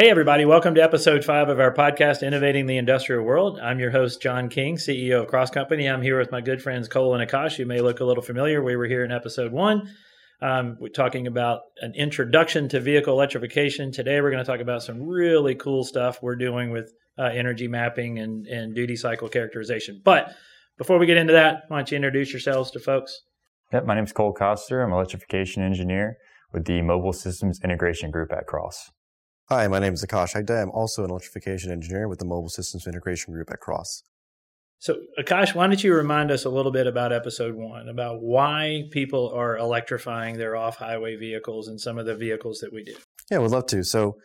Hey, everybody, welcome to episode five of our podcast, Innovating the Industrial World. I'm your host, John King, CEO of Cross Company. I'm here with my good friends, Cole and Akash. You may look a little familiar. We were here in episode one. Um, we're talking about an introduction to vehicle electrification. Today, we're going to talk about some really cool stuff we're doing with uh, energy mapping and, and duty cycle characterization. But before we get into that, why don't you introduce yourselves to folks? Yep, my name is Cole Koster. I'm an electrification engineer with the Mobile Systems Integration Group at Cross. Hi, my name is Akash Hegde. I'm also an electrification engineer with the Mobile Systems Integration Group at Cross. So, Akash, why don't you remind us a little bit about episode one, about why people are electrifying their off highway vehicles and some of the vehicles that we do? Yeah, we'd love to. So,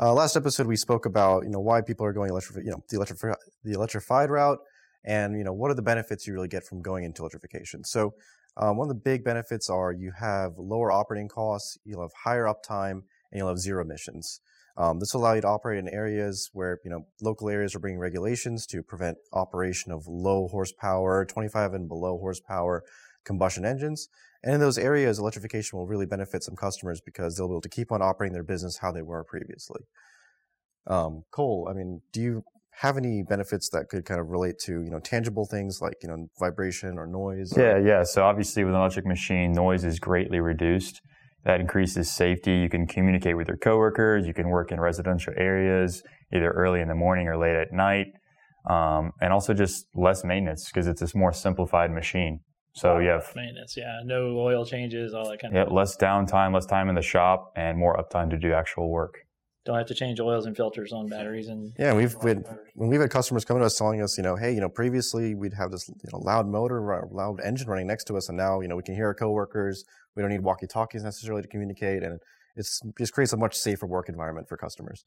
uh, last episode we spoke about you know why people are going electrified, you know, the, electrifi- the electrified route, and you know what are the benefits you really get from going into electrification. So, um, one of the big benefits are you have lower operating costs, you'll have higher uptime, and you'll have zero emissions. Um, this will allow you to operate in areas where you know local areas are bringing regulations to prevent operation of low horsepower, 25 and below horsepower combustion engines. And in those areas, electrification will really benefit some customers because they'll be able to keep on operating their business how they were previously. Um, Cole, I mean, do you have any benefits that could kind of relate to you know tangible things like you know vibration or noise? Yeah, yeah. So obviously, with an electric machine, noise is greatly reduced. That increases safety. You can communicate with your coworkers. You can work in residential areas, either early in the morning or late at night. Um, and also just less maintenance because it's a more simplified machine. So you have maintenance, yeah, no oil changes, all that kind yeah, of. Yeah, less downtime, less time in the shop, and more uptime to do actual work. Don't have to change oils and filters on batteries and. Yeah, we've been, when we've had customers coming to us telling us, you know, hey, you know, previously we'd have this you know, loud motor, loud engine running next to us, and now you know we can hear our coworkers. We don't need walkie talkies necessarily to communicate, and it's it just creates a much safer work environment for customers.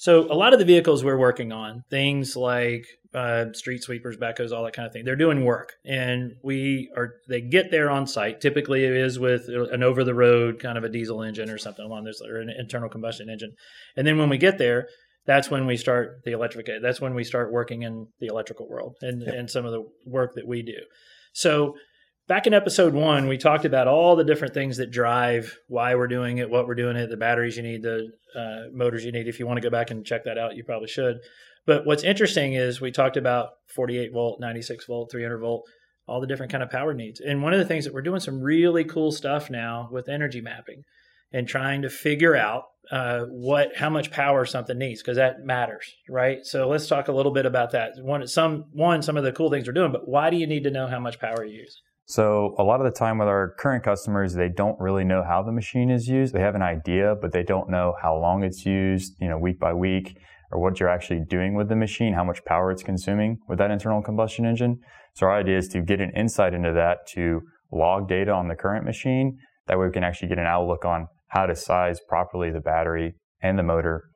So a lot of the vehicles we're working on, things like uh, street sweepers, backhoes, all that kind of thing, they're doing work, and we are they get there on site. Typically, it is with an over the road kind of a diesel engine or something along this, or an internal combustion engine. And then when we get there, that's when we start the electric. That's when we start working in the electrical world and yep. and some of the work that we do. So back in episode one, we talked about all the different things that drive why we're doing it, what we're doing it, the batteries you need, the uh, motors you need. If you want to go back and check that out, you probably should. But what's interesting is we talked about 48 volt, 96 volt, 300 volt, all the different kind of power needs. And one of the things that we're doing some really cool stuff now with energy mapping and trying to figure out uh, what how much power something needs because that matters, right? So let's talk a little bit about that. One some one some of the cool things we're doing, but why do you need to know how much power you use? So a lot of the time with our current customers, they don't really know how the machine is used. They have an idea, but they don't know how long it's used, you know, week by week, or what you're actually doing with the machine, how much power it's consuming with that internal combustion engine. So our idea is to get an insight into that to log data on the current machine. That way we can actually get an outlook on how to size properly the battery and the motor,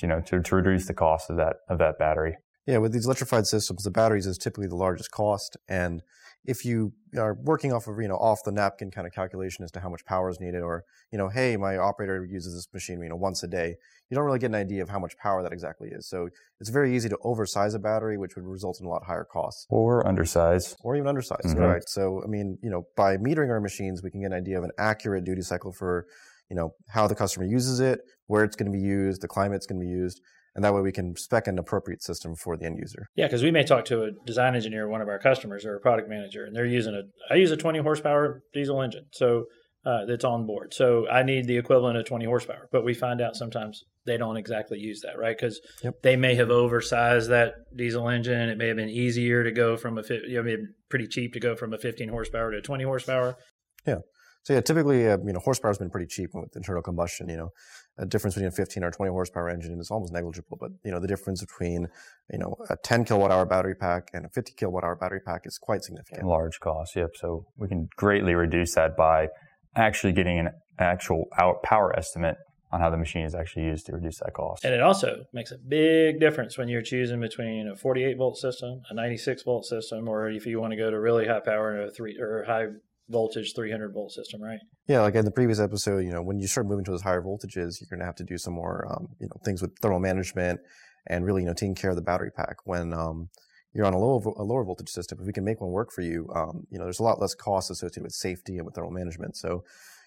you know, to, to reduce the cost of that, of that battery. Yeah, with these electrified systems, the batteries is typically the largest cost and if you are working off of you know off the napkin kind of calculation as to how much power is needed, or you know, hey, my operator uses this machine you know once a day, you don't really get an idea of how much power that exactly is. So it's very easy to oversize a battery, which would result in a lot higher costs, or undersize, or even undersize. Mm-hmm. Right. So I mean, you know, by metering our machines, we can get an idea of an accurate duty cycle for you know how the customer uses it, where it's going to be used, the climate it's going to be used and that way we can spec an appropriate system for the end user. Yeah, because we may talk to a design engineer, one of our customers, or a product manager, and they're using a. I use a 20 horsepower diesel engine, so uh, that's on board. So I need the equivalent of 20 horsepower, but we find out sometimes they don't exactly use that, right? Because yep. they may have oversized that diesel engine. It may have been easier to go from a, you know, pretty cheap to go from a 15 horsepower to a 20 horsepower. Yeah. So yeah, typically, uh, you know, horsepower has been pretty cheap with internal combustion. You know, a difference between a 15 or 20 horsepower engine is almost negligible. But you know, the difference between you know a 10 kilowatt hour battery pack and a 50 kilowatt hour battery pack is quite significant. Large cost, yep. So we can greatly reduce that by actually getting an actual power estimate on how the machine is actually used to reduce that cost. And it also makes a big difference when you're choosing between a 48 volt system, a 96 volt system, or if you want to go to really high power and a three or high voltage 300 volt system, right? Yeah, like in the previous episode, you know, when you start moving to those higher voltages, you're going to have to do some more, um, you know, things with thermal management and really, you know, taking care of the battery pack. When um, you're on a lower a lower voltage system, if we can make one work for you, um, you know, there's a lot less cost associated with safety and with thermal management. So,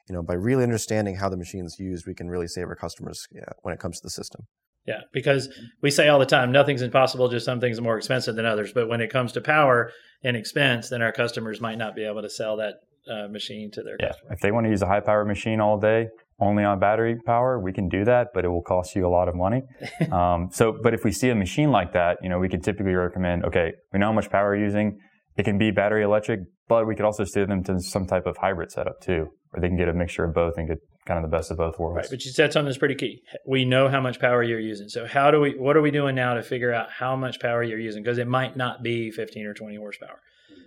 you know, by really understanding how the machine is used, we can really save our customers yeah, when it comes to the system. Yeah, because we say all the time, nothing's impossible, just some things are more expensive than others. But when it comes to power and expense, then our customers might not be able to sell that uh, machine to their Yeah, customer. if they want to use a high power machine all day, only on battery power, we can do that, but it will cost you a lot of money. um, so, but if we see a machine like that, you know, we can typically recommend, okay, we know how much power you're using. It can be battery electric, but we could also steer them to some type of hybrid setup too, where they can get a mixture of both and get kind of the best of both worlds. Right, but you said something that's pretty key. We know how much power you're using. So how do we? What are we doing now to figure out how much power you're using? Because it might not be 15 or 20 horsepower.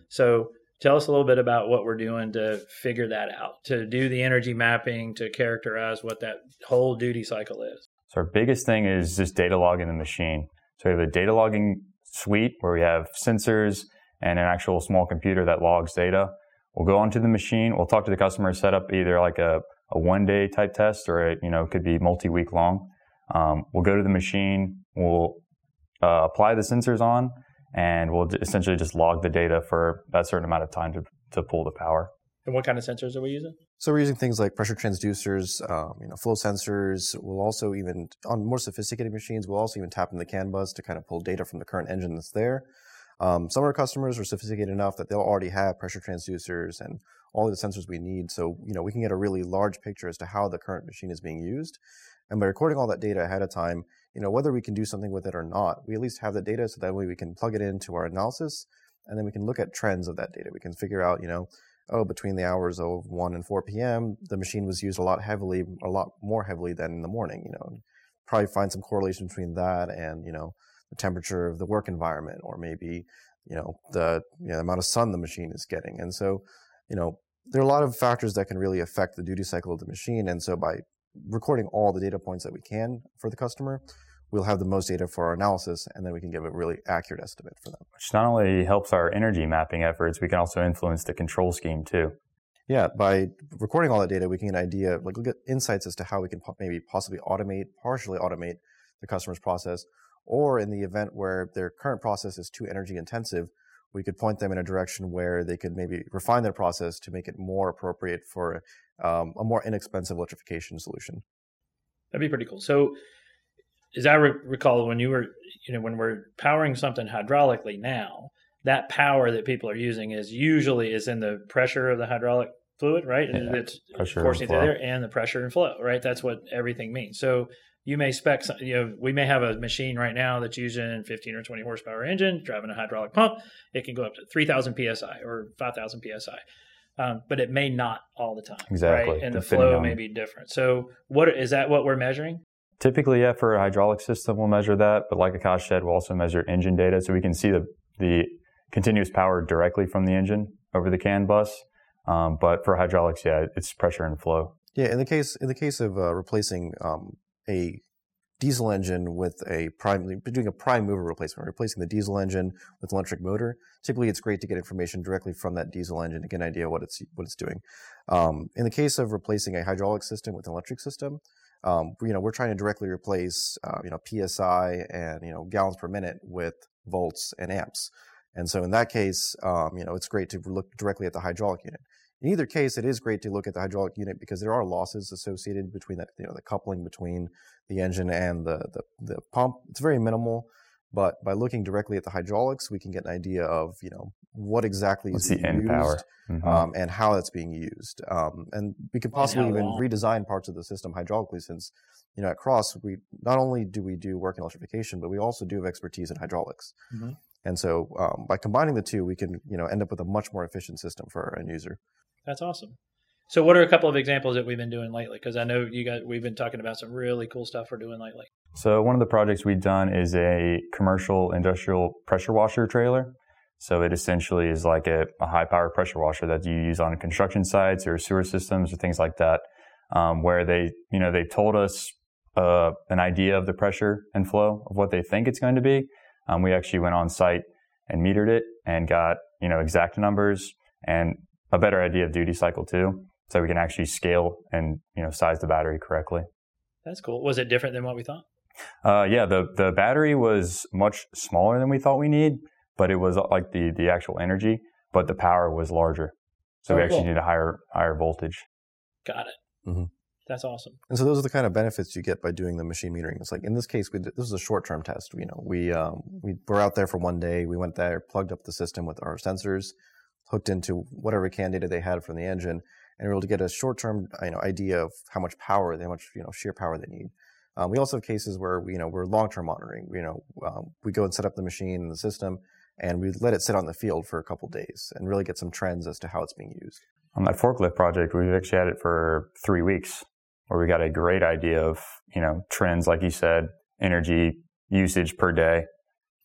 So tell us a little bit about what we're doing to figure that out, to do the energy mapping, to characterize what that whole duty cycle is. So our biggest thing is just data logging the machine. So we have a data logging suite where we have sensors and an actual small computer that logs data. We'll go onto the machine. We'll talk to the customer, set up either like a, a one day type test or it, you know, could be multi week long. Um, we'll go to the machine. We'll uh, apply the sensors on and we'll essentially just log the data for that certain amount of time to, to pull the power. And what kind of sensors are we using? So we're using things like pressure transducers, um, you know, flow sensors. We'll also even on more sophisticated machines, we'll also even tap into the CAN bus to kind of pull data from the current engine that's there. Um, some of our customers are sophisticated enough that they'll already have pressure transducers and all the sensors we need. So you know, we can get a really large picture as to how the current machine is being used. And by recording all that data ahead of time, you know, whether we can do something with it or not, we at least have the data so that way we can plug it into our analysis and then we can look at trends of that data. We can figure out, you know, oh, between the hours of 1 and 4 p.m., the machine was used a lot heavily, a lot more heavily than in the morning, you know. Probably find some correlation between that and, you know, the temperature of the work environment or maybe, you know, the, you know, the amount of sun the machine is getting. And so, you know, there are a lot of factors that can really affect the duty cycle of the machine. And so by recording all the data points that we can for the customer, we'll have the most data for our analysis, and then we can give a really accurate estimate for them. Which not only helps our energy mapping efforts, we can also influence the control scheme too. Yeah, by recording all that data, we can get an idea, like look at insights as to how we can maybe possibly automate, partially automate the customer's process, or in the event where their current process is too energy intensive, we could point them in a direction where they could maybe refine their process to make it more appropriate for um, a more inexpensive electrification solution. That'd be pretty cool. So, as I re- recall, when you were, you know, when we're powering something hydraulically now, that power that people are using is usually is in the pressure of the hydraulic fluid, right? And Yeah, it's pressure coursing and through there, and the pressure and flow, right? That's what everything means. So you may spec, some, you know, we may have a machine right now that's using 15 or 20 horsepower engine, driving a hydraulic pump. It can go up to 3,000 psi or 5,000 psi. Um, but it may not all the time, Exactly, right? And the flow on- may be different. So, what is that? What we're measuring? Typically, yeah, for a hydraulic system, we'll measure that. But like Akash said, we'll also measure engine data so we can see the, the continuous power directly from the engine over the CAN bus. Um, but for hydraulics, yeah, it's pressure and flow. Yeah, in the case in the case of uh, replacing um, a diesel engine with a prime, doing a prime mover replacement, replacing the diesel engine with electric motor. Typically, it's great to get information directly from that diesel engine to get an idea what it's what it's doing. Um, in the case of replacing a hydraulic system with an electric system, um, you know we're trying to directly replace uh, you know psi and you know gallons per minute with volts and amps. And so in that case, um, you know it's great to look directly at the hydraulic unit. In either case, it is great to look at the hydraulic unit because there are losses associated between that, you know, the coupling between the engine and the, the, the pump. It's very minimal, but by looking directly at the hydraulics, we can get an idea of, you know, what exactly What's is the being end used, power? Mhm. um, and how that's being used. Um, and we can possibly even long. redesign parts of the system hydraulically since, you know, at Cross, we not only do we do work in electrification, but we also do have expertise in hydraulics. Mhm. And so um, by combining the two, we can, you know, end up with a much more efficient system for our end user. That's awesome. So, what are a couple of examples that we've been doing lately? Because I know you guys, we've been talking about some really cool stuff we're doing lately. So one of the projects we've done is a commercial industrial pressure washer trailer. So it essentially is like a, a high power pressure washer that you use on construction sites or sewer systems or things like that, um, where they, you know, they told us uh, an idea of the pressure and flow of what they think it's going to be. Um, we actually went on site and metered it and got, you know, exact numbers and a better idea of duty cycle too. So we can actually scale and, you know, size the battery correctly. That's cool. Was it different than what we thought? Uh, yeah, the, the battery was much smaller than we thought we need, but it was uh, like the, the actual energy, but the power was larger. So we Oh, actually cool. need a higher, higher voltage. Got it. Mhm. That's awesome. And so those are the kind of benefits you get by doing the machine metering. It's like in this case, we did, this was a short-term test. You know, we um, we were out there for one day. We went there, plugged up the system with our sensors, hooked into whatever CAN data they had from the engine, and were able to get a short-term you know idea of how much power, how much you know shear power they need. Um, we also have cases where we, you know we're long-term monitoring. You know, um, we go and set up the machine and the system, and we let it sit on the field for a couple days and really get some trends as to how it's being used. On that forklift project, we've actually had it for three weeks where we got a great idea of, you know, trends, like you said, energy usage per day.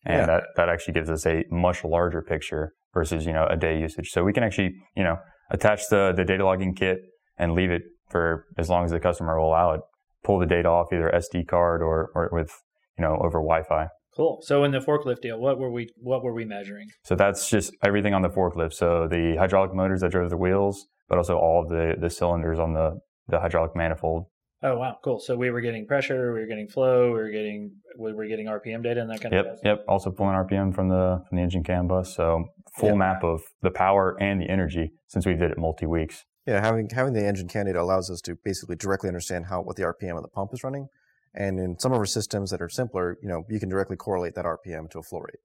And yeah. that, that actually gives us a much larger picture versus, you know, a day usage. So we can actually, you know, attach the, the data logging kit and leave it for as long as the customer will allow it. Pull the data off either SD card or, or with, you know, over Wi-Fi. Cool. So in the forklift deal, what were we what were we measuring? So that's just everything on the forklift. So the hydraulic motors that drove the wheels, but also all of the the cylinders on the the hydraulic manifold. Oh wow, cool. So we were getting pressure, we were getting flow, we were getting we were getting RPM data and that kind yep, of stuff. Yep, Also pulling RPM from the from the engine CAN bus. So full yep. map of the power and the energy since we did it multi weeks. Yeah, having having the engine CAN data allows us to basically directly understand how what the RPM of the pump is running. And in some of our systems that are simpler, you know, you can directly correlate that RPM to a flow rate.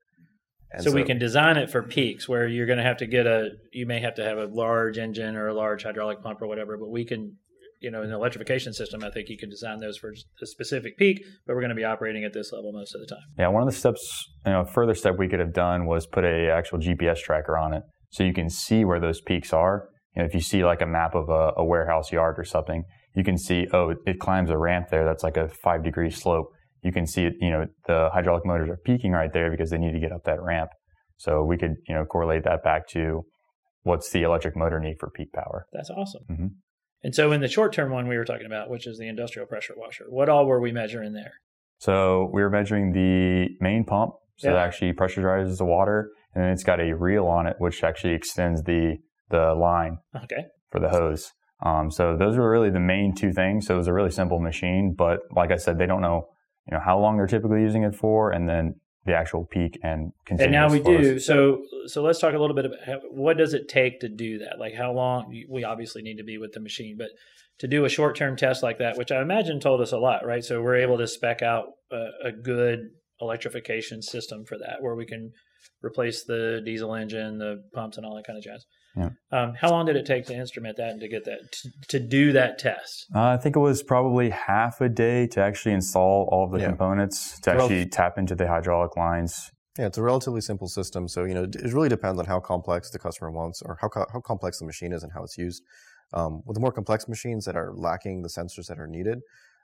So, so, we can design it for peaks where you're going to have to get a, you may have to have a large engine or a large hydraulic pump or whatever, but we can you know, an electrification system, I think you can design those for a specific peak, but we're going to be operating at this level most of the time. Yeah, one of the steps, you know, a further step we could have done was put a actual GPS tracker on it, so you can see where those peaks are. You know, if you see like a map of a, a warehouse yard or something, you can see, oh, it, it climbs a ramp there. That's like a five degree slope. You can see it. You know, the hydraulic motors are peaking right there because they need to get up that ramp. So we could, you know, correlate that back to what's the electric motor need for peak power. That's awesome. Mm-hmm. And so in the short term one we were talking about, which is the industrial pressure washer, what all were we measuring there? So we were measuring the main pump. So yeah. it actually pressurizes the water and then it's got a reel on it, which actually extends the, the line okay. for the hose. Um, so those were really the main two things. So it was a really simple machine, but like I said, they don't know, you know, how long they're typically using it for. And then the actual peak and continue. And now we flows. do. So so let's talk a little bit about what does it take to do that? Like how long we obviously need to be with the machine, but to do a short term test like that, which I imagine told us a lot, right? So we're able to spec out a, a good electrification system for that, where we can replace the diesel engine, the pumps, and all that kind of jazz. Yeah. Um, how long did it take to instrument that and to get that to, to do that test? Uh, I think it was probably half a day to actually install all of the yeah. components to actually well, tap into the hydraulic lines. Yeah, it's a relatively simple system. So you know, it really depends on how complex the customer wants or how co- how complex the machine is and how it's used. Um, with the more complex machines that are lacking the sensors that are needed,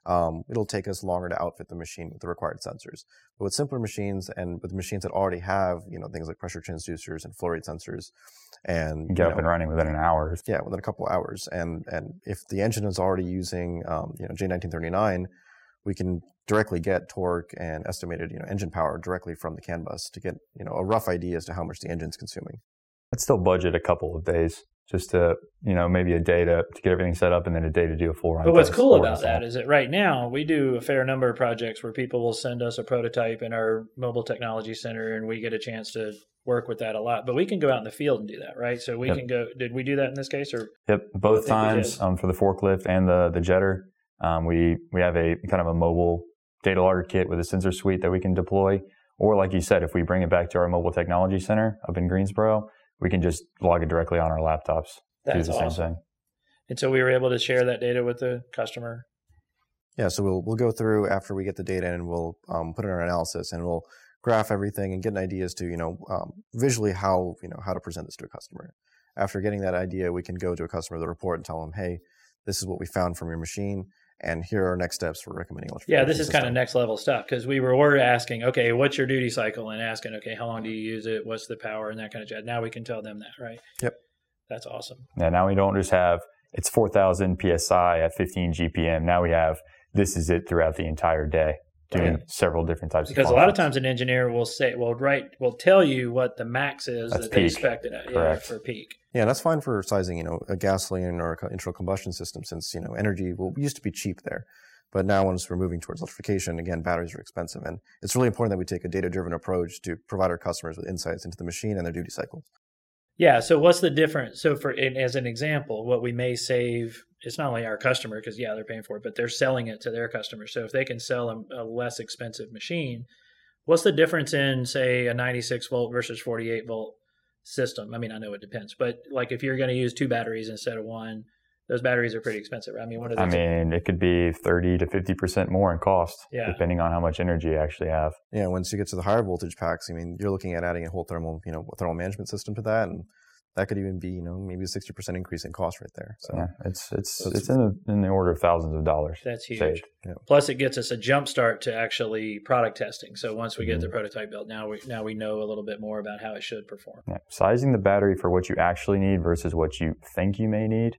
um, it'll take us longer to outfit the machine with the required sensors. But with simpler machines and with machines that already have, you know, things like pressure transducers and flow rate sensors, and get up know, and running within an hour. Yeah, within a couple hours. And and if the engine is already using, um, you know, J1939, we can directly get torque and estimated, you know, engine power directly from the CAN bus to get, you know, a rough idea as to how much the engine's consuming. I'd still budget a couple of days just to you know maybe a day to, to get everything set up and then a day to do a full run. But what's cool about that is that right now we do a fair number of projects where people will send us a prototype in our mobile technology center and we get a chance to work with that a lot. But we can go out in the field and do that, right? So we yep. can go. Did we do that in this case or? Yep, both times um, for the forklift and the the jetter. Um, we we have a kind of a mobile data logger kit with a sensor suite that we can deploy. Or like you said, if we bring it back to our mobile technology center up in Greensboro, we can just log it directly on our laptops. That's do the awesome. same thing. And so we were able to share that data with the customer. Yeah, so we'll we'll go through after we get the data and we'll um, put in our analysis and we'll graph everything and get an idea as to you know um, visually how you know how to present this to a customer. After getting that idea, we can go to a customer with a report and tell them, hey, this is what we found from your machine and here are next steps for recommending electrification. Yeah, this is system. kind of next level stuff because we were, were asking, okay, what's your duty cycle, and asking, okay, how long do you use it, what's the power, and that kind of jazz. Now we can tell them that, right? Yep. That's awesome. Yeah. Now we don't just have it's 4,000 psi at 15 GPM. Now we have this is it throughout the entire day doing several different types because of because a lot of times an engineer will say will write will tell you what the max is that's that peak. they expect it at yeah, for peak yeah that's fine for sizing you know a gasoline or internal combustion system since you know energy will used to be cheap there but now, once we're moving towards electrification, again, batteries are expensive. And it's really important that we take a data driven approach to provide our customers with insights into the machine and their duty cycles. Yeah. So, what's the difference? So, for as an example, what we may save it's not only our customer because yeah they're paying for it, but they're selling it to their customers. So if they can sell a, a less expensive machine, what's the difference in say a 96 volt versus 48 volt system? I mean, I know it depends, but like if you're going to use two batteries instead of one, those batteries are pretty expensive. I mean, what are they? I mean, it could be 30 to 50% more in cost, Yeah. depending on how much energy you actually have. Yeah, once you get to the higher voltage packs, I mean, you're looking at adding a whole thermal, you know, thermal management system to that, and that could even be, you know, maybe a sixty percent increase in cost right there. So Yeah, it's it's That's- it's in the, in the order of thousands of dollars. That's huge. saved. Plus, it gets us a jump start to actually product testing. So once we get Mm-hmm. the prototype built, now we now we know a little bit more about how it should perform. Yeah. Sizing the battery for what you actually need versus what you think you may need,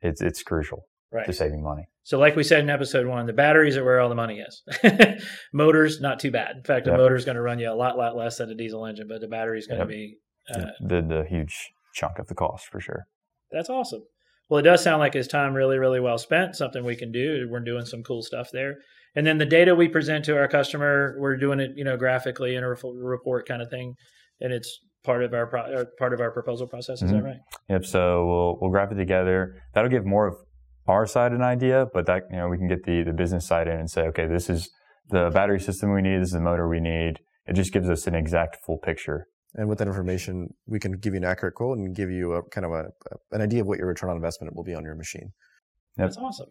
it's it's crucial Right. to saving money. So, like we said in episode one, the batteries are where all the money is. Motors, not too bad. In fact, a Yep. motor is going to run you a lot, lot less than a diesel engine, but the battery is going Yep. to be. Uh, the the huge chunk of the cost for sure. That's awesome. Well, it does sound like his time really, really well spent. Something we can do. We're doing some cool stuff there. And then the data we present to our customer, we're doing it, you know, graphically in a report kind of thing, and it's part of our pro- part of our proposal process. Is that Mhm. right? Yep. So we'll we'll graph it together. That'll give more of our side an idea, but that you know we can get the the business side in and say, okay, this is the battery system we need. This is the motor we need. It just gives us an exact full picture. And with that information, we can give you an accurate quote and give you a kind of a, an idea of what your return on investment will be on your machine. Yep. That's awesome.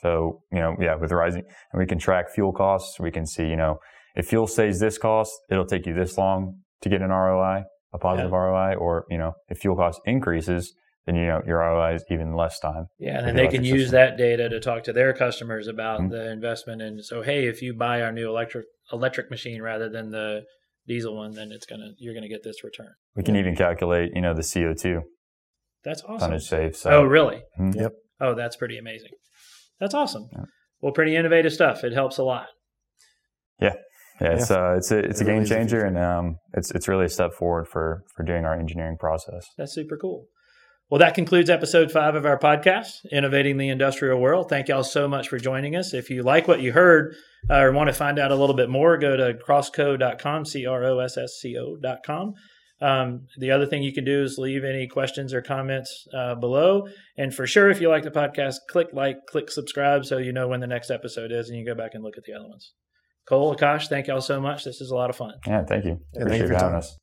So, you know, yeah, with rising, and we can track fuel costs. We can see, you know, if fuel stays this cost, it'll take you this long to get an ROI, a positive ROI, or, you know, if fuel cost increases, then, you know, your ROI is even less time. Yeah, and then they can electric use system. that data to talk to their customers about Mhm. the investment. And so, hey, if you buy our new electric electric machine rather than the diesel one, then it's gonna you're gonna get this return. We can even calculate, you know, the CO2 That's awesome. tonnage saved. So, oh, really? Mhm. Yep. Oh, that's pretty amazing. That's awesome. Yeah. Well, pretty innovative stuff. It helps a lot. yeah, it's, uh, it's a, it's a It really game changer and, um, it's, it's really a step forward for, for doing our engineering process. That's super cool. Well, that concludes episode five of our podcast, Innovating the Industrial World. Thank y'all so much for joining us. If you like what you heard uh, or want to find out a little bit more, go to crossco.com, C R O S S C O.com. Um, the other thing you can do is leave any questions or comments uh, below. And for sure, if you like the podcast, click like, click subscribe so you know when the next episode is and you can go back and look at the other ones. Cole, Akash, thank y'all so much. This is a lot of fun. Yeah. Thank you. Yeah, thank you Appreciate for you having time. us.